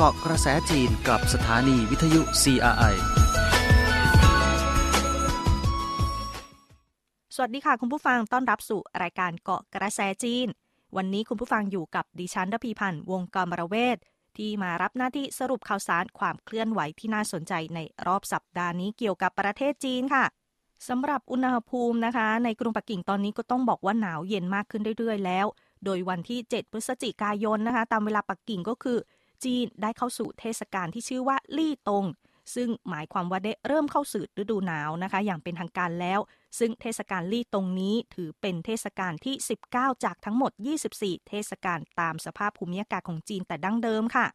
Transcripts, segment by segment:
เกาะกระแสจีนกับสถานีวิทยุ CRI สวัสดีค่ะคุณผู้ฟังต้อนรับสู่รายการเกาะกระแสจีน วันนี้คุณผู้ฟังอยู่กับดิฉันรพีพันธ์วงกรมรเวทที่มารับหน้าที่สรุปข่าวสารความเคลื่อนไหวที่น่าสนใจในรอบสัปดาห์นี้เกี่ยวกับประเทศจีนค่ะสำหรับอุณหภูมินะคะ ในกรุงปักกิ่งตอนนี้ก็ต้องบอกว่าหนาวเย็นมากขึ้นเรื่อยๆ แล้ว โดยวันที่ 7 พฤศจิกายนนะคะ ตามเวลาปักกิ่งก็คือ จีนได้เข้าสู่เทศกาลที่ชื่อว่าลี่ตง ซึ่งหมายความว่าได้เริ่มเข้าสู่ฤดูหนาวนะคะ อย่างเป็นทางการแล้ว ซึ่งเทศกาลลี่ตงนี้ถือเป็นเทศกาลที่ 19 จากทั้งหมด 24 เทศกาลตามสภาพภูมิอากาศของจีนแต่ดั้งเดิมค่ะ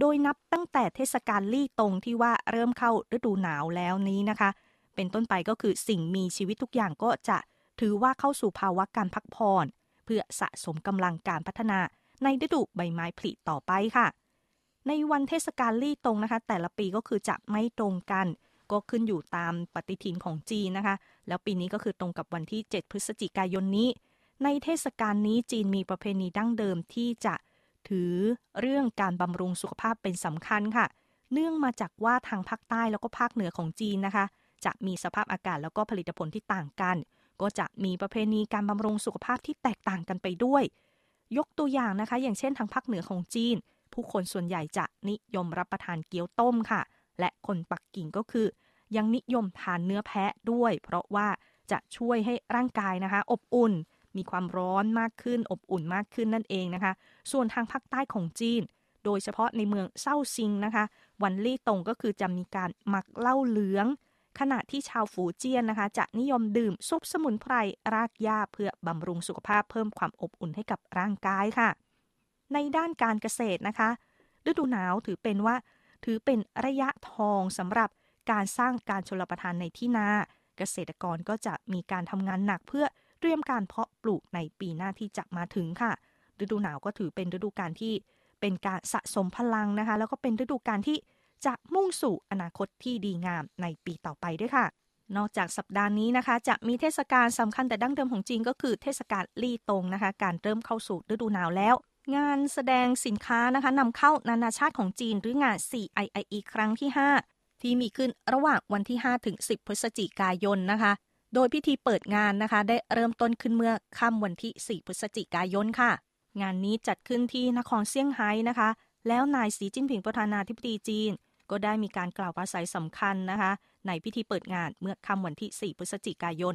โดยนับตั้งแต่เทศกาลลี่ตงที่ว่าเริ่มเข้าฤดูหนาวแล้วนี้นะคะ เป็นต้นไปก็คือสิ่งมีชีวิตทุกอย่างก็จะถือว่าเข้าสู่ภาวะการพักผ่อน เพื่อสะสมกำลังการพัฒนาในฤดูใบไม้ผลิต่อไปค่ะ ในวันเทศกาลลี่ตรงนะคะ แต่ละปีก็คือจะไม่ตรงกัน ก็ขึ้นอยู่ตามปฏิทินของจีนนะคะ แล้วปีนี้ก็คือตรงกับวันที่ 7 พฤศจิกายนนี้ ในเทศกาลนี้จีนมีประเพณีดั้งเดิมที่จะถือเรื่องการบำรุงสุขภาพเป็นสำคัญค่ะ เนื่องมาจากว่าทางภาคใต้แล้วก็ภาคเหนือของจีนนะคะ จะมีสภาพอากาศแล้วก็ผลิตผลที่ต่างกัน ก็จะมีประเพณีการบำรุงสุขภาพที่แตกต่างกันไปด้วย ยกตัวอย่างนะคะ อย่างเช่นทางภาคเหนือของจีน ผู้คนส่วนใหญ่จะนิยมรับประทานเกี๊ยวต้มค่ะ และคนปักกิ่งก็คือ ยังนิยมทานเนื้อแพะด้วย เพราะว่าจะช่วยให้ร่างกายนะคะ อบอุ่น มีความร้อนมากขึ้น อบอุ่นมากขึ้นนั่นเองนะคะ ส่วนทางภาคใต้ของจีน โดยเฉพาะในเมืองเซาซิงนะคะ วันลี่ตงก็คือจะมีการหมักเหล้าเหลือง ขณะที่ชาวฝูเจียนนะคะ จะนิยมดื่มซุปสมุนไพรรากหญ้าเพื่อบำรุงสุขภาพเพิ่มความอบอุ่นให้กับร่างกายค่ะ ในด้านการเกษตรนะคะ ฤดูหนาวถือเป็นว่า ถือเป็นระยะทองสำหรับการสร้างการชลประทานในที่นา เกษตรกรก็จะมีการทำงานหนักเพื่อเตรียมการเพาะปลูกในปีหน้าที่จะมาถึงค่ะ ฤดูหนาวก็ถือเป็นฤดูการที่เป็นการสะสมพลังนะคะ แล้วก็เป็นฤดูการที่จะมุ่งสู่อนาคตที่ดีงามในปีต่อไปด้วยค่ะ นอกจากสัปดาห์นี้นะคะ จะมีเทศกาลสำคัญแต่ดั้งเดิมของจีนก็คือเทศกาลลี่ตงนะคะ การเริ่มเข้าสู่ฤดูหนาวแล้ว งานแสดงสินค้านะคะนำเข้านานาชาติของจีนหรืองาน CIIE ครั้งที่ 5 ที่มีขึ้นระหว่างวันที่ 5 ถึง 10 พฤศจิกายนนะคะ โดยพิธีเปิดงานนะคะ ได้เริ่มต้นขึ้นเมื่อค่ำวันที่ 4 พฤศจิกายนค่ะ งานนี้จัดขึ้นที่นครเซี่ยงไฮ้นะคะ แล้วนายสีจิ้นผิงประธานาธิบดีจีน ก็ได้มีการกล่าวปราศัยสำคัญนะคะ ในพิธีเปิดงานเมื่อค่ำวันที่ 4 พฤศจิกายน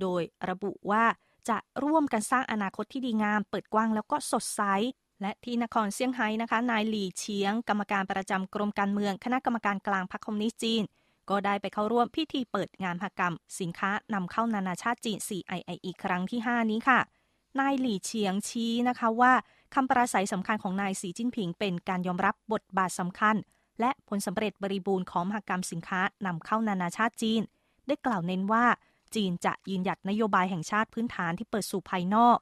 โดยระบุว่า จะร่วมกันสร้างอนาคตที่ดีงาม เปิดกว้างแล้วก็สดใสและที่นครเซี่ยงไฮ้นะคะ นายหลี่เฉียง กรรมการประจำกรมการเมือง คณะกรรมการกลางพรรคคอมมิวนิสต์จีน ก็ได้ไปเข้าร่วมพิธีเปิดงานมหกรรม สินค้านำเข้านานาชาติจีน CIIE ครั้งที่ 5 นี้ค่ะ นายหลี่เฉียงชี้นะคะว่าคำปราศัยสำคัญของนายสีจิ้นผิง เป็นการยอมรับบทบาทสำคัญ และผลสำเร็จบริบูรณ์ของมหกรรมสินค้านำเข้านานาชาติจีน ได้กล่าวเน้นว่า จีนจะยืนหยัดนโยบายแห่งชาติพื้นฐานที่เปิดสู่ภายนอก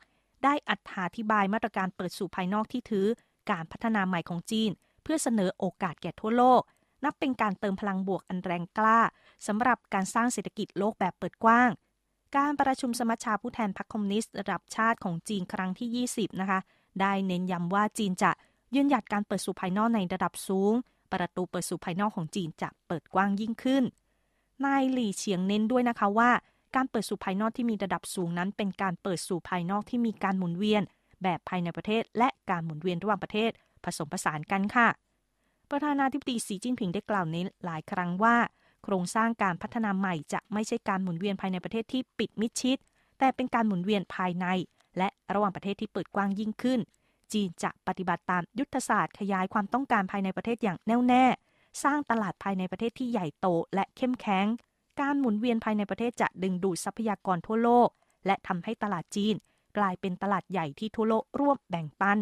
ได้อัธิบายมาตรการเปิดสู่ภายนอกที่ถือ การพัฒนาใหม่ของจีน เพื่อเสนอโอกาสแก่ทั่วโลก นับเป็นการเติมพลังบวกอันแรงกล้าสำหรับการสร้างเศรษฐกิจโลกแบบเปิดกว้าง การประชุมสมัชชาผู้แทนพรรคคอมมิวนิสต์ระดับชาติของจีนครั้งที่ 20 นะคะ ได้เน้นย้ำว่าจีนจะยืนหยัดการเปิดสู่ภายนอกในระดับสูง ประตูเปิดสู่ภายนอกของจีนจะเปิดกว้างยิ่งขึ้นนายหลี่เฉียงเน้นด้วยนะคะว่า การเปิดสู่ภายนอกที่มีระดับสูงนั้น เป็นการเปิดสู่ภายนอกที่มีการหมุนเวียน แบบภายในประเทศ และการหมุนเวียนระหว่างประเทศ ผสมผสานกันค่ะ ประธานาธิบดีสีจิ้นผิงได้กล่าวเน้นหลายครั้งว่า โครงสร้างการพัฒนาใหม่จะไม่ใช่การหมุนเวียนภายในประเทศที่ปิดมิดชิด แต่เป็นการหมุนเวียนภายใน และระหว่างประเทศที่เปิดกว้างยิ่งขึ้น จีนจะปฏิบัติตามยุทธศาสตร์ขยายความต้องการภายในประเทศอย่างแน่วแน่ สร้างตลาดภายในประเทศที่ใหญ่โตและเข้มแข็ง การหมุนเวียนภายในประเทศจะดึงดูดทรัพยากรทั่วโลก และทำให้ตลาดจีน กลายเป็นตลาดใหญ่ที่ทั่วโลกร่วมแบ่งปัน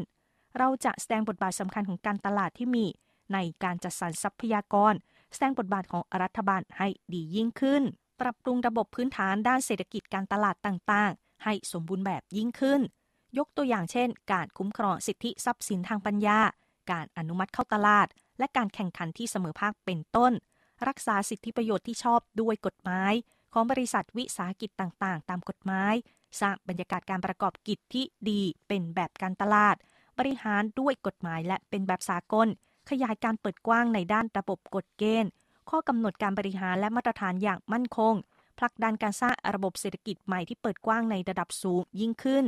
เราจะแสดงบทบาทสำคัญของการตลาดที่มี ในการจัดสรรทรัพยากร แสดงบทบาทของรัฐบาลให้ดียิ่งขึ้น ปรับปรุงระบบพื้นฐานด้านเศรษฐกิจการตลาดต่างๆ ให้สมบูรณ์แบบยิ่งขึ้น ยกตัวอย่างเช่น การคุ้มครองสิทธิทรัพย์สินทางปัญญา การอนุมัติเข้าตลาด และการแข่งขันที่เสมอภาคเป็นต้น รักษาสิทธิประโยชน์ที่ชอบด้วยกฎหมาย ของบริษัทวิสาหกิจต่างๆ ตามกฎหมาย สร้างบรรยากาศการประกอบกิจที่ดีเป็นแบบการตลาด บริหารด้วยกฎหมายและเป็นแบบสากล ขยายการเปิดกว้างในด้านระบบกฎเกณฑ์ ข้อกำหนดการบริหารและมาตรฐานอย่างมั่นคงผลักดันการสร้างระบบเศรษฐกิจใหม่ที่เปิดกว้างในระดับสูงยิ่งขึ้น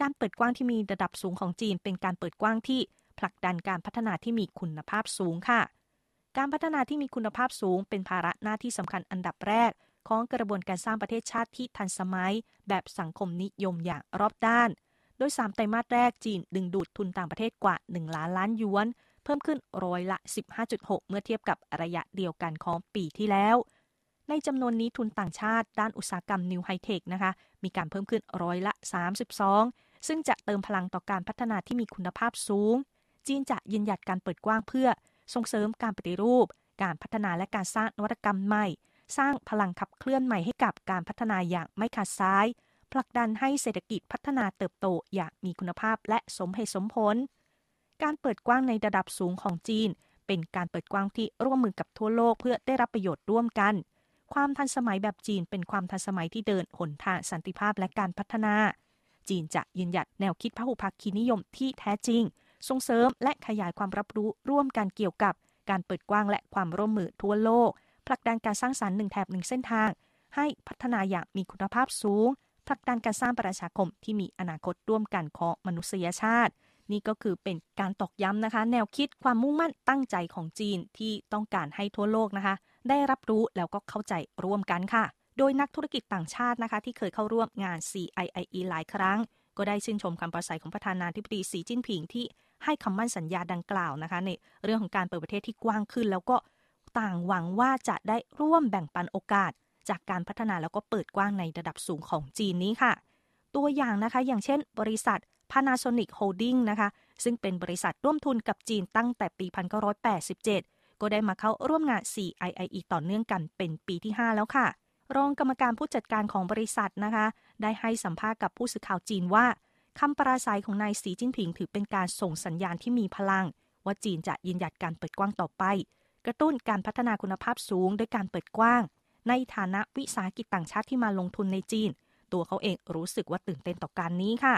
การเปิดกว้างที่มีระดับสูงของจีน เป็นการเปิดกว้างที่ผลักดันการพัฒนาที่มีคุณภาพสูงค่ะ การพัฒนาที่มีคุณภาพสูง เป็นภาระหน้าที่สำคัญอันดับแรก ของกระบวนการสร้างประเทศชาติที่ทันสมัย แบบสังคมนิยมอย่างรอบด้าน โดย 3 ไตรมาสแรกจีนดึงดูดทุนต่างประเทศกว่า 1 ล้านล้านหยวน เพิ่มขึ้นร้อยละ 15.6 เมื่อเทียบกับระยะเดียวกันของปีที่แล้ว ในจำนวนนี้ทุนต่างชาติ ด้านอุตสาหกรรมนิวไฮเทคนะคะ มีการเพิ่มขึ้นร้อยละ 32 ซึ่งจะเติมพลังต่อการพัฒนาที่มีคุณภาพสูง จีนจะยืนหยัดการเปิดกว้างเพื่อ ส่งเสริมการปฏิรูป การพัฒนาและการสร้างนวัตกรรมใหม่ สร้างพลังขับเคลื่อนใหม่ให้กับการพัฒนาอย่างไม่ขาดซ้าย ผลักดันให้เศรษฐกิจพัฒนาเติบโตอย่างมีคุณภาพและสมเหตุสมผล การเปิดกว้างในระดับสูงของจีน เป็นการเปิดกว้างที่ร่วมมือกับทั่วโลกเพื่อได้รับประโยชน์ร่วมกัน ความทันสมัยแบบจีนเป็นความทันสมัยที่เดินหนทางสันติภาพและการพัฒนา จีนจะยืนหยัดแนวคิดพหุภาคีนิยมที่แท้จริง ส่งเสริมและขยายความรับรู้ร่วมกันเกี่ยวกับ การเปิดกว้างและความร่วมมือทั่วโลก ผลักดันการสร้างสารรค์หนึ่งแถบหนึ่งเส้นทาง ให้พัฒนาอย่างมีคุณภาพสูง ผลักดันการสร้างประชาคมที่มีอนาคตร่วมกันของมนุษยชาติ นี่ก็คือเป็นการตอกย้ำนะคะ แนวคิดความมุ่งมั่นตั้งใจของจีนที่ต้องการให้ทั่วโลกนะคะ ได้รับรู้แล้วก็เข้าใจร่วมกันค่ะ โดยนักธุรกิจต่างชาตินะคะ ที่เคยเข้าร่วมงาน CIIE หลายครั้งก็ได้ชื่นชมคำปราศัยของประธานาธิบดีสีจิ้นผิงที่ ให้คำมั่นสัญญาดังกล่าวนะคะในเรื่องของการเปิดประเทศที่กว้างขึ้น แล้วก็ต่างหวังว่าจะได้ร่วมแบ่งปันโอกาส จากการพัฒนาแล้วก็เปิดกว้างในระดับสูงของจีนนี้ค่ะ ตัวอย่างนะคะอย่างเช่น บริษัท Panasonic Holding นะคะ ซึ่งเป็นบริษัทร่วมทุนกับจีนตั้งแต่ปี 1987 ก็ได้มาเข้าร่วมงาน CIIE ต่อเนื่องกันเป็นปีที่ 5 แล้วค่ะ รองกรรมการผู้จัดการของบริษัทนะคะ ได้ให้สัมภาษณ์กับผู้สื่อข่าวจีนว่า คำปราศัยของนายสีจิ้นผิงถือเป็นการส่งสัญญาณที่มีพลัง ว่าจีนจะยืนหยัดการเปิดกว้างต่อไป กระตุ้นการพัฒนาคุณภาพสูงด้วยการเปิดกว้าง ในฐานะวิสาหกิจต่างชาติที่มาลงทุนในจีน ตัวเขาเองรู้สึกว่าตื่นเต้นต่อการนี้ค่ะ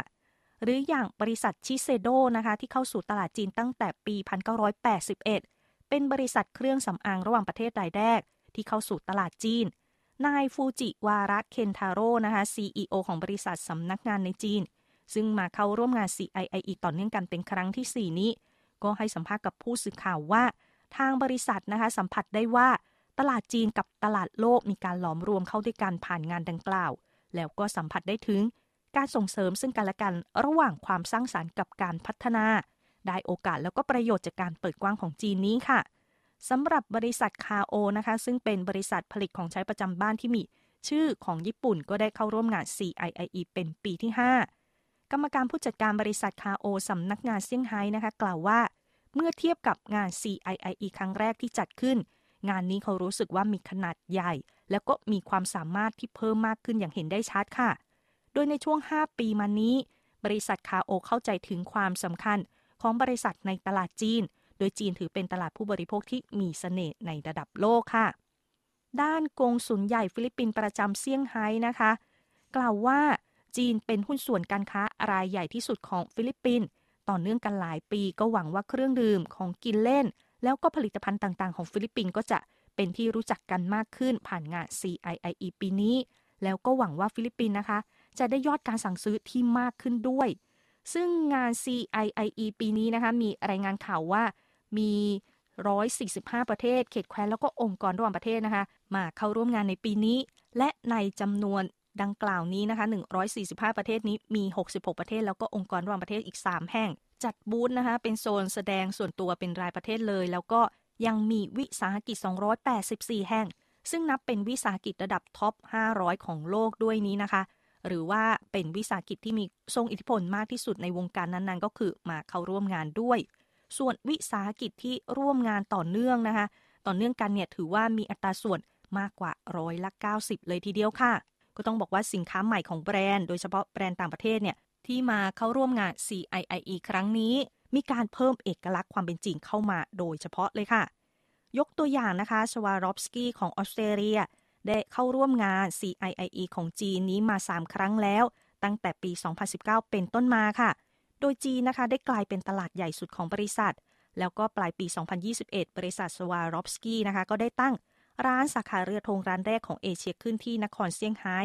หรืออย่างบริษัทชิเซโดนะคะที่เข้าสู่ตลาดจีนตั้งแต่ปี 1981 เป็นบริษัทเครื่องสำอางระหว่างประเทศรายแรก ที่เข้าสู่ตลาดจีนนายฟูจิวาระเคนทาโร่นะคะ CEO ของบริษัทสำนักงานในจีน ซึ่งมาเข้าร่วมงาน CIIE ต่อเนื่องกันเป็นครั้งที่ 4 นี้ ก็ให้สัมภาษณ์กับผู้สื่อข่าวว่า ทางบริษัทนะคะสัมผัสได้ว่า ตลาดจีนกับตลาดโลกมีการหลอมรวมเข้าด้วยกันผ่านงานดังกล่าว แล้วก็สัมผัสได้ถึง การส่งเสริมซึ่งกันและกันระหว่างความสร้างสารรค์กับการพัฒนา ได้โอกาสแล้วก็ประโยชน์จากการเปิดกว้างของจีนนี้ค่ะสำหรับบริษัทคาโอนะคะซึ่งเป็นบริษัทผลิตของใช้ประจำบ้านที่มี ชื่อของญี่ปุ่นก็ได้เข้าร่วมงาน CIIE เป็นปีที่ 5 กรรมการผู้จัดการบริษัทคาโอสำนักงานเซี่ยงไฮ้นะคะ กล่าวว่า เมื่อเทียบกับงาน CIIE ครั้งแรกที่จัดขึ้น งานนี้เขารู้สึกว่ามีขนาดใหญ่ แล้วก็มีความสามารถที่เพิ่มมากขึ้นอย่างเห็นได้ชัดค่ะ โดยในช่วง 5 ปีมานี้ บริษัทคาโอเข้าใจถึงความสำคัญของบริษัทในตลาดจีน โดยจีนถือเป็นตลาดผู้บริโภคที่มีเสน่ห์ในระดับโลกค่ะ ด้านกงสุลใหญ่ฟิลิปปินส์ประจำเซี่ยงไฮ้นะคะ กล่าวว่า จีนเป็นหุ้นส่วนการค้ารายใหญ่ที่สุดของฟิลิปปินส์ต่อเนื่องกันหลายปีก็หวังว่าเครื่องดื่มของกินเล่น แล้วก็ผลิตภัณฑ์ต่างๆ ของฟิลิปปินส์ก็จะเป็นที่รู้จักกันมากขึ้นผ่านงาน CIIE ปีนี้ แล้วก็หวังว่าฟิลิปปินส์นะคะ จะได้ยอดการสั่งซื้อที่มากขึ้นด้วย ซึ่งงาน CIIE ปีนี้นะคะมีรายงานข่าวว่ามี 145 ประเทศ เขตแคว้นแล้วก็องค์กรระหว่างประเทศนะคะ มาเข้าร่วมงานในปีนี้ และในจำนวน ดังกล่าวนี้นะคะ 145 ประเทศนี้มี 66 ประเทศ แล้วก็องค์กรระหว่างประเทศอีก 3 แห่ง จัดบูธนะคะ เป็นโซนแสดงส่วนตัวเป็นรายประเทศเลย แล้วก็ยังมีวิสาหกิจ 284 แห่ง ซึ่งนับเป็นวิสาหกิจระดับท็อป 500 ของโลกด้วยนี้นะคะ หรือว่าเป็นวิสาหกิจที่มีทรงอิทธิพลมากที่สุดในวงการนั้นๆ ก็คือมาเข้าร่วมงานด้วย ส่วนวิสาหกิจที่ร่วมงานต่อเนื่องนะคะ ต่อเนื่องกันเนี่ยถือว่ามีอัตราส่วนมากกว่าร้อยละ 90 เลยทีเดียวค่ะ ก็ต้องบอกว่าสินค้าใหม่ของแบรนด์ โดยเฉพาะแบรนด์ต่างประเทศเนี่ยที่มาเข้าร่วมงาน CIIE ครั้งนี้ มีการเพิ่มเอกลักษณ์ความเป็นจริงเข้ามาโดยเฉพาะเลยค่ะ ยกตัวอย่างนะคะชวารอฟสกี้ของออสเตรเลีย ได้เข้าร่วมงาน CIIE ของจีนนี้มา 3 ครั้งแล้ว ตั้งแต่ปี 2019 เป็นต้นมาค่ะ โดยจีนนะคะได้กลายเป็นตลาดใหญ่สุดของบริษัท แล้วก็ปลายปี 2021 บริษัทสวารอฟสกี้นะคะก็ได้ตั้ง ร้านสาขาเรือธงร้านแรกของเอเชียขึ้นที่นครเซี่ยงไฮ้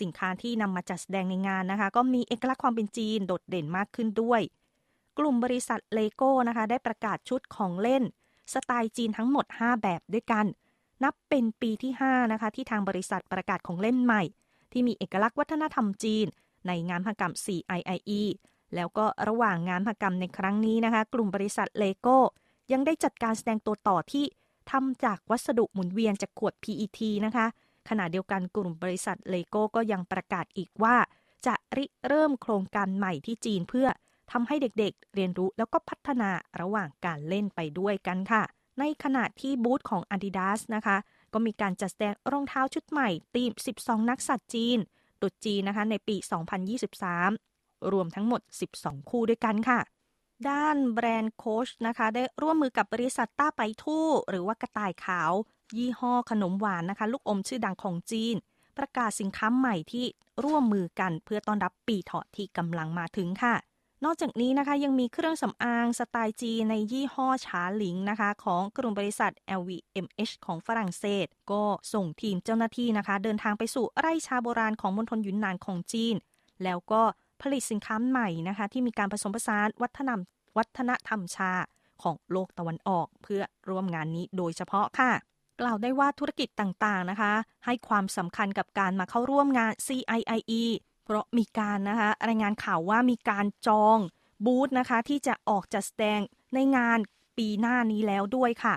สินค้าที่นำมาจัดแสดงในงานนะคะ ก็มีเอกลักษณ์ความเป็นจีนโดดเด่นมากขึ้นด้วย กลุ่มบริษัทเลโก้นะคะ ได้ประกาศชุดของเล่น สไตล์จีนทั้งหมด 5 แบบด้วยกัน นับเป็นปีที่ 5 นะคะ ที่ทางบริษัทประกาศของเล่นใหม่ ที่มีเอกลักษณ์วัฒนธรรมจีน ในงานพกรรม CIIE แล้วก็ระหว่างงานพกรรมในครั้งนี้นะคะ กลุ่มบริษัทเลโก้ยังได้จัดการแสดงตัวต่อที่ ทำจากวัสดุหมุนเวียนจากขวด PET นะคะ ขณะเดียวกันกลุ่มบริษัทเลโก้ก็ยังประกาศอีกว่า จะริเริ่มโครงการใหม่ที่จีนเพื่อทำให้เด็กๆ เรียนรู้แล้วก็พัฒนาระหว่างการเล่นไปด้วยกันค่ะ ในขณะที่บูธของ Adidas นะคะ ก็มีการจัดแสดงรองเท้าชุดใหม่ทีม 12 นักสัตว์จีนตุดจีนนะคะในปี 2023 รวมทั้งหมด 12 คู่ด้วยกันค่ะ ด้านแบรนด์โคชนะคะ ได้ร่วมมือกับบริษัทต้าไปทู่ หรือว่ากระต่ายขาว ยี่ห้อขนมหวานนะคะ ลูกอมชื่อดังของจีน ประกาศสินค้าใหม่ที่ร่วมมือกันเพื่อต้อนรับปีเถาะที่กำลังมาถึงค่ะ นอกจากนี้นะคะยังมีเครื่องสำอางสไตล์จีนในยี่ห้อชาหลิงนะคะ ของกลุ่มบริษัท LVMH ของฝรั่งเศส ก็ส่งทีมเจ้าหน้าที่นะคะ เดินทางไปสู่ไร่ชาโบราณของมณฑลยุนนานของจีน แล้วก็ ผลิตสินค้าใหม่นะคะ ที่มีการผสมผสานวัฒนธรรมวัฒนธรรมชาของโลกตะวันออกเพื่อร่วมงานนี้โดยเฉพาะค่ะ กล่าวได้ว่าธุรกิจต่างๆนะคะ ให้ความสำคัญกับการมาเข้าร่วมงาน CIIE เพราะมีการนะคะรายงานข่าวว่ามีการจองบูธนะคะ ที่จะออกจัดแสดงในงานปีหน้านี้แล้วด้วยค่ะ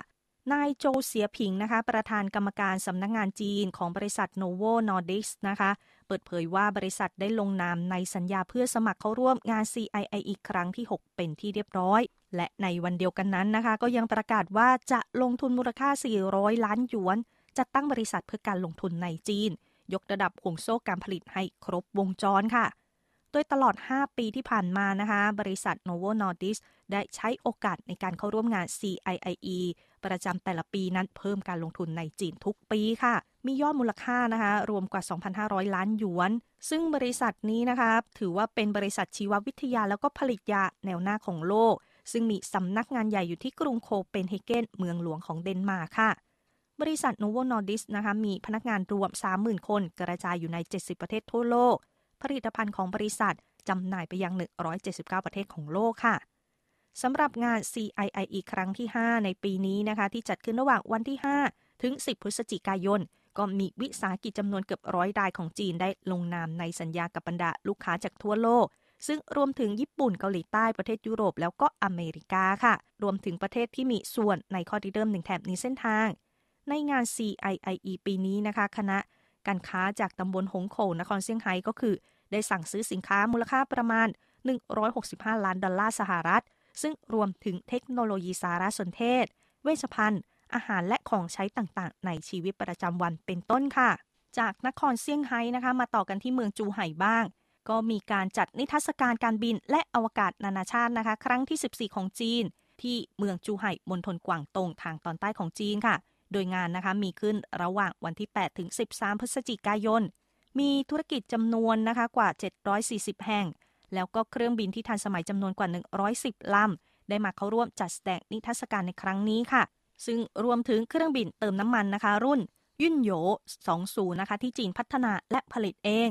นายโจเสียผิงนะคะ ประธานกรรมการสำนักงงานจีนของบริษัท Novo Nordisk นะคะ เปิดเผยว่าบริษัทได้ลงนามในสัญญาเพื่อสมัครเข้าร่วมงาน CII อีกครั้งที่ 6 เป็นที่เรียบร้อย และในวันเดียวกันนั้นนะคะ ก็ยังประกาศว่าจะลงทุนมูลค่า 400 ล้านหยวน จัดตั้งบริษัทเพื่อการลงทุนในจีน ยกระดับห่วงโซ่การผลิตให้ครบวงจรค่ะโดยตลอด 5 ปีที่ผ่านมานะคะ บริษัท Novo Nordisk ได้ใช้โอกาสในการเข้าร่วมงาน CIIE ประจำแต่ละปีนั้นเพิ่มการลงทุนในจีนทุกปีค่ะ มียอดมูลค่านะคะรวมกว่า 2,500 ล้านหยวน ซึ่งบริษัทนี้นะคะถือว่าเป็นบริษัทชีววิทยาแล้วก็ผลิตยาแนวหน้าของโลก ซึ่งมีสำนักงานใหญ่อยู่ที่กรุงโคเปนเฮเกนเมืองหลวงของเดนมาร์กค่ะบริษัท Novo Nordisk นะคะมีพนักงานรวม 30,000 คนกระจายอยู่ใน 70 ประเทศทั่วโลก ผลิตภัณฑ์ของบริษัทจำหน่ายไปยัง 179 ประเทศของโลกค่ะ สำหรับงาน CIIE ครั้งที่ 5 ในปีนี้นะคะ ที่จัดขึ้นระหว่างวันที่ 5 ถึง 10 พฤศจิกายน ก็มีวิสาหกิจจำนวนเกือบร้อยรายของจีนได้ลงนามในสัญญากับบรรดาลูกค้าจากทั่วโลก ซึ่งรวมถึงญี่ปุ่นเกาหลีใต้ประเทศยุโรปแล้วก็อเมริกาค่ะ รวมถึงประเทศที่มีส่วนในข้อที่เริ่มหนึ่งแถบนี้เส้นทาง ในงาน CIIE ปีนี้นะคะ คณะการค้าจากตำบลหงโขงนครเซี่ยงไฮ้ก็คือ ได้สั่งซื้อสินค้ามูลค่าประมาณ 165 ล้านดอลลาร์สหรัฐ ซึ่งรวมถึงเทคโนโลยีสารสนเทศ เวชภัณฑ์ อาหารและของใช้ต่างๆ ในชีวิตประจำวันเป็นต้นค่ะ จากนครเซี่ยงไฮ้นะคะ มาต่อกันที่เมืองจูไห่บ้าง ก็มีการจัดนิทรรศการการบินและอวกาศนานาชาตินะคะ ครั้งที่ 14 ของจีน ที่เมืองจูไห่มณฑลกวางตงทางตอนใต้ของจีนค่ะ โดยงานนะคะมีขึ้นระหว่างวันที่ 8 ถึง 13 พฤศจิกายน มีธุรกิจจำนวนนะคะกว่า 740 แห่ง แล้วก็เครื่องบินที่ทันสมัยจำนวนกว่า 110ลำได้มาเข้าร่วมจัดแสดงนิทรรศการในครั้งนี้ค่ะ ซึ่งรวมถึงเครื่องบินเติมน้ำมันนะคะ รุ่นยุ่นโย20 นะคะ ที่จีนพัฒนาและผลิตเอง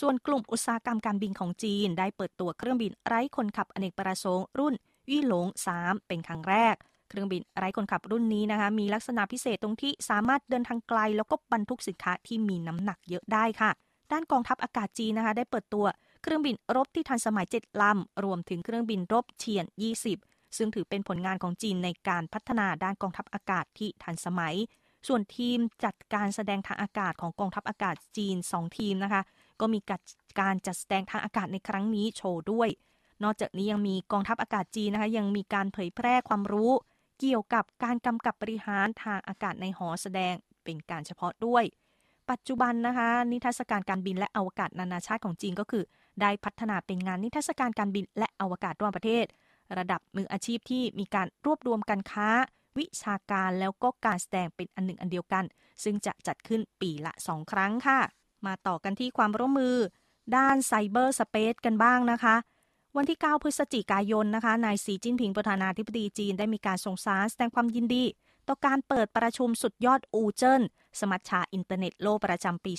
ส่วนกลุ่มอุตสาหกรรมการบินของจีน ได้เปิดตัวเครื่องบินไร้คนขับอเนกประสงค์รุ่นยี่หลง 3 เป็นครั้งแรก เครื่องบินไร้คนขับรุ่นนี้นะคะ มีลักษณะพิเศษตรงที่สามารถเดินทางไกล แล้วก็บรรทุกสินค้าที่มีน้ำหนักเยอะได้ค่ะ ด้านกองทัพอากาศจีนนะคะ ได้เปิดตัว เครื่องบินรบที่ทันสมัย 7 ลำ รวมถึงเครื่องบินรบเฉียน 20 ซึ่งถือเป็นผลงานของจีนในการพัฒนาด้านกองทัพอากาศที่ทันสมัย ส่วนทีมจัดการแสดงทางอากาศของกองทัพอากาศจีน 2 ทีมนะคะ ก็มีการจัดแสดงทางอากาศในครั้งนี้โชว์ด้วย นอกจากนี้ยังมีกองทัพอากาศจีนนะคะ ยังมีการเผยแพร่ความรู้ เกี่ยวกับการกำกับบริหารทางอากาศในหอแสดงเป็นการเฉพาะด้วย ปัจจุบันนะคะ นิทรรศการการบินและอวกาศนานาชาติของจีนก็คือ ได้พัฒนาเป็นงานนิทรรศการการบินและอวกาศระหว่างประเทศ ระดับมืออาชีพที่มีการรวบรวมการค้า วิชาการแล้วก็การแสดงเป็นอันหนึ่งอันเดียวกัน ซึ่งจะจัดขึ้นปีละสองครั้งค่ะ มาต่อกันที่ความร่วมมือ ด้านไซเบอร์สเปซกันบ้างนะคะวันที่ 9 พฤศจิกายนนะคะ นายสีจิ้นผิงประธานาธิบดีจีนได้มีการส่งสารแสดงความยินดี ต่อการเปิดประชุมสุดยอดอูเจิ้น สมัชชาอินเทอร์เน็ตโลกประจำปี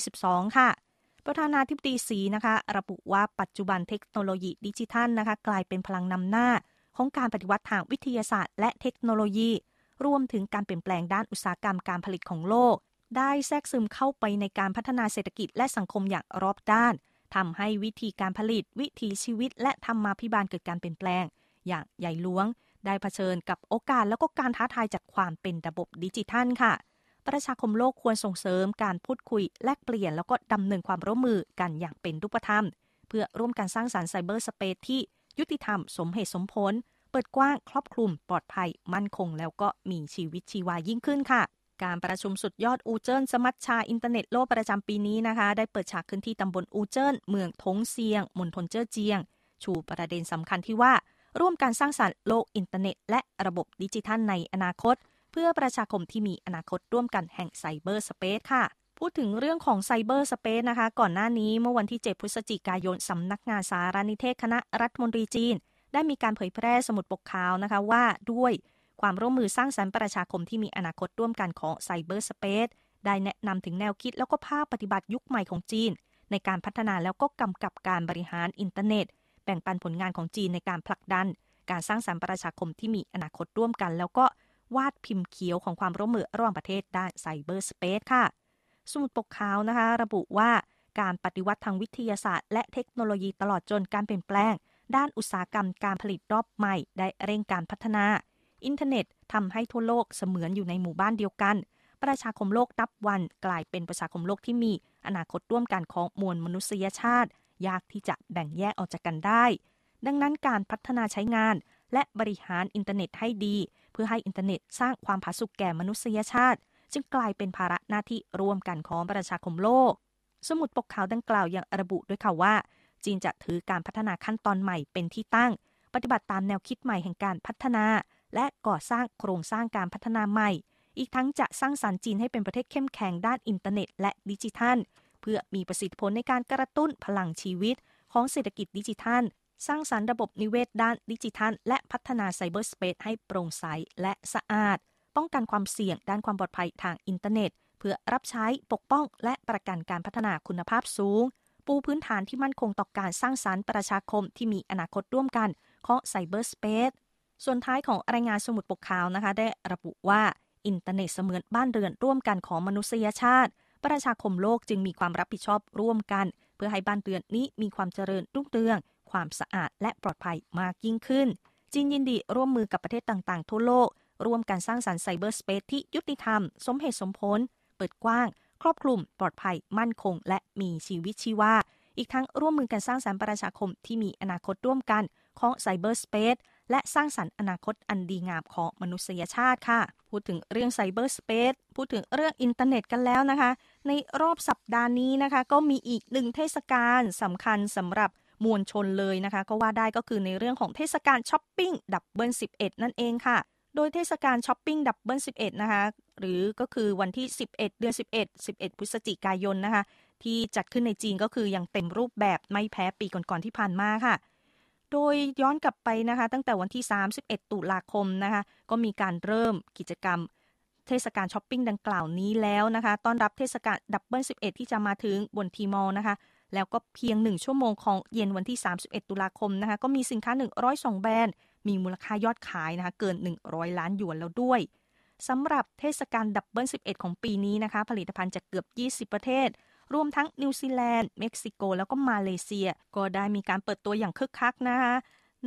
2022 ค่ะ ประธานาธิบดีสีนะคะระบุว่าปัจจุบันเทคโนโลยีดิจิทัลนะคะกลายเป็นพลังนำหน้า ของการปฏิวัติทางวิทยาศาสตร์ และเทคโนโลยี รวมถึงการเปลี่ยนแปลงด้านอุตสาหกรรมการผลิตของโลก ได้แทรกซึมเข้าไปในการพัฒนาเศรษฐกิจและสังคมอย่างรอบด้านทำให้วิธีการผลิต วิถีชีวิต และธรรมาภิบาลเกิดการเปลี่ยนแปลง อย่างใหญ่หลวง ได้เผชิญกับโอกาสแล้วก็การท้าทายจากความเป็นระบบดิจิทัลค่ะ ประชาคมโลกควรส่งเสริมการพูดคุย แลกเปลี่ยนแล้วก็ดำเนินความร่วมมือกันอย่างเป็นรูปธรรม เพื่อร่วมกันสร้างสรรค์ไซเบอร์สเปซที่ยุติธรรม สมเหตุสมผล เปิดกว้างครอบคลุม ปลอดภัย มั่นคง แล้วก็มีชีวิตชีวายิ่งขึ้นค่ะ การประชุมสุดยอดอูเจินสมัชชาอินเทอร์เน็ตโลกประจำปีนี้นะคะ ได้เปิดฉากขึ้นที่ตำบลอูเจินเมืองทงเซียงมณฑลเจ้อเจียง ชูประเด็นสำคัญที่ว่า ร่วมการสร้างสรรค์โลกอินเทอร์เน็ต และระบบดิจิทัลในอนาคต เพื่อประชาคมที่มีอนาคตร่วมกันแห่งไซเบอร์สเปซค่ะพูดถึงเรื่องของไซเบอร์สเปซนะคะ ก่อนหน้านี้เมื่อวันที่ 7 พฤศจิกายน สำนักงานสารนิเทศคณะรัฐมนตรีจีน ได้มีการเผยแพร่สมุดปกขาวนะคะว่าด้วยความร่วมมือสร้างสรรค์ประชาคมที่มีอนาคตร่วมกันของไซเบอร์สเปซได้แนะนำถึงแนวคิดแล้วก็ภาคปฏิบัติยุคใหม่ของจีน ในการพัฒนาแล้วก็กำกับการบริหารอินเทอร์เน็ต แบ่งปันผลงานของจีนในการผลักดัน การสร้างสรรค์ประชาคมที่มีอนาคตร่วมกัน แล้วก็ วาดพิมพ์เขียวของความร่วมมือระหว่างประเทศด้านไซเบอร์สเปซค่ะ สมุดปกขาวนะคะ ระบุว่าการปฏิวัติทางวิทยาศาสตร์ และเทคโนโลยีตลอดจนการเปลี่ยนแปลง ด้านอุตสาหกรรมการผลิตรอบใหม่ ได้เร่งการพัฒนา อินเทอร์เน็ตทำให้ทั่วโลกเสมือนอยู่ในหมู่บ้านเดียวกัน ประชาคมโลกนับวันกลายเป็นประชาคมโลกที่มีอนาคตร่วมกันของมวลมนุษยชาติ ยากที่จะแบ่งแยกออกจากกันได้ ดังนั้นการพัฒนาใช้งาน และบริหารอินเทอร์เน็ตให้ดี เพื่อให้อินเทอร์เน็ตสร้างความผาสุกแก่มนุษยชาติ จึงกลายเป็นภาระหน้าที่ร่วมกันของประชาคมโลก สมุดปกขาวดังกล่าวยังระบุด้วยค่ะว่า จีนจะถือการพัฒนาขั้นตอนใหม่เป็นที่ตั้ง ปฏิบัติตามแนวคิดใหม่แห่งการพัฒนา และก่อสร้างโครงสร้างการพัฒนาใหม่ อีกทั้งจะสร้างสรรค์จีนให้เป็นประเทศเข้มแข็งด้านอินเทอร์เน็ต และดิจิทัล เพื่อมีประสิทธิผลในการกระตุ้นพลังชีวิตของเศรษฐกิจดิจิทัล สร้างสรรค์ระบบนิเวศด้านดิจิทัล และพัฒนาไซเบอร์สเปซให้โปร่งใสและสะอาด ป้องกันความเสี่ยงด้านความปลอดภัยทางอินเทอร์เน็ต เพื่อรับใช้ปกป้อง และประกันการพัฒนาคุณภาพสูง ปูพื้นฐานที่มั่นคงต่อการสร้างสรรค์ประชาคมที่มีอนาคตร่วมกันของไซเบอร์สเปซส่วนท้ายของรายงานสมุดปกขาวนะคะ ได้ระบุว่าอินเทอร์เน็ตเสมือนบ้านเรือนร่วมกันของมนุษยชาติ ประชาคมโลกจึงมีความรับผิดชอบร่วมกัน เพื่อให้บ้านเรือนนี้มีความเจริญรุ่งเรือง ความสะอาดและปลอดภัยมากยิ่งขึ้น จีนยินดีร่วมมือกับประเทศต่างๆ ทั่วโลก ร่วมกันสร้างสรรค์ไซเบอร์สเปซที่ยุติธรรม สมเหตุสมผล เปิดกว้าง ครอบคลุม ปลอดภัย มั่นคง และมีชีวิตชีวา อีกทั้งร่วมมือกันสร้างสรรค์ประชาคมที่มีอนาคตร่วมกันของไซเบอร์สเปซและสร้างสรรค์อนาคตอันดีงามของมนุษยชาติค่ะ พูดถึงเรื่องไซเบอร์สเปซพูดถึงเรื่องอินเทอร์เน็ตกันแล้วนะคะ ในรอบสัปดาห์นี้นะคะ ก็มีอีกหนึ่งเทศกาลสำคัญสำหรับ มวลชนเลยนะคะ ก็ว่าได้ก็คือในเรื่องของเทศกาลช้อปปิ้ง double 11 นั่นเองค่ะ โดยเทศกาลช้อปปิ้ง double 11 นะคะ หรือก็คือวันที่ 11 เดือน 11 11 พฤศจิกายนนะคะ ที่จัดขึ้นในจีนก็คือยังเต็มรูปแบบไม่แพ้ปีก่อนๆที่ผ่านมาค่ะโดยย้อนกลับไปนะคะ ตั้งแต่วันที่ 31 ตุลาคมนะคะ ก็มีการเริ่มกิจกรรม เทศกาลช้อปปิ้งดังกล่าวนี้แล้วนะคะ ต้อนรับเทศกาล double 11 ที่จะมาถึงบน Tmall นะคะ แล้วก็เพียง 1 ชั่วโมงของเย็นวันที่ 31 ตุลาคมนะคะก็มีสินค้า 102 แบรนด์ มีมูลค่ายอดขายนะคะเกิน 100 ล้านหยวนแล้วด้วยสำหรับเทศกาล double 11 ของปีนี้นะคะ ผลิตภัณฑ์จากเกือบ 20 ประเทศ รวมทั้งนิวซีแลนด์ เม็กซิโก แล้วก็มาเลเซีย ก็ได้มีการเปิดตัวอย่างคึกคักนะคะ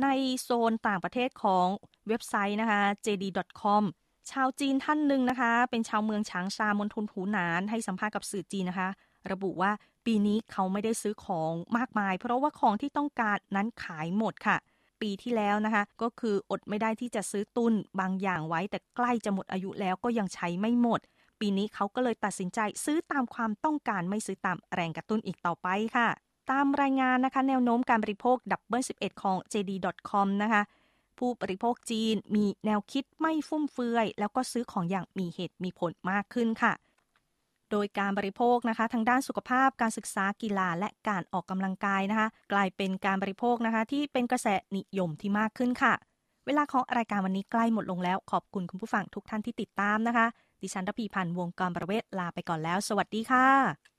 ในโซนต่างประเทศของเว็บไซต์นะคะ jd.com ชาวจีนท่านหนึ่งนะคะ เป็นชาวเมืองฉางซามณฑลหูหนานให้สัมภาษณ์กับสื่อจีนนะคะ ระบุว่าปีนี้เขาไม่ได้ซื้อของมากมาย เพราะว่าของที่ต้องการนั้นขายหมดค่ะ ปีที่แล้วนะคะ ก็คืออดไม่ได้ที่จะซื้อตุนบางอย่างไว้ แต่ใกล้จะหมดอายุแล้วก็ยังใช้ไม่หมด ปีนี้เขาก็เลยตัดสินใจซื้อตามความต้องการไม่ซื้อตามแรงกระตุ้นอีกต่อไปค่ะ ตามรายงานนะคะ แนวโน้มการบริโภคดับเบิล11 ของ JD.com นะคะผู้บริโภคจีนมีแนวคิดไม่ฟุ่มเฟือย แล้วก็ซื้อของอย่างมีเหตุมีผลมากขึ้นค่ะ โดยการบริโภคนะคะ ทางด้านสุขภาพการศึกษากีฬาและการออกกำลังกายนะคะ กลายเป็นการบริโภคนะคะ ที่เป็นกระแสนิยมที่มากขึ้นค่ะ เวลาของรายการวันนี้ใกล้หมดลงแล้ว ขอบคุณคุณผู้ฟังทุกท่านที่ติดตามนะคะ ดิฉันรพีพันธ์วงกรประเวศลาไปก่อนแล้ว สวัสดีค่ะ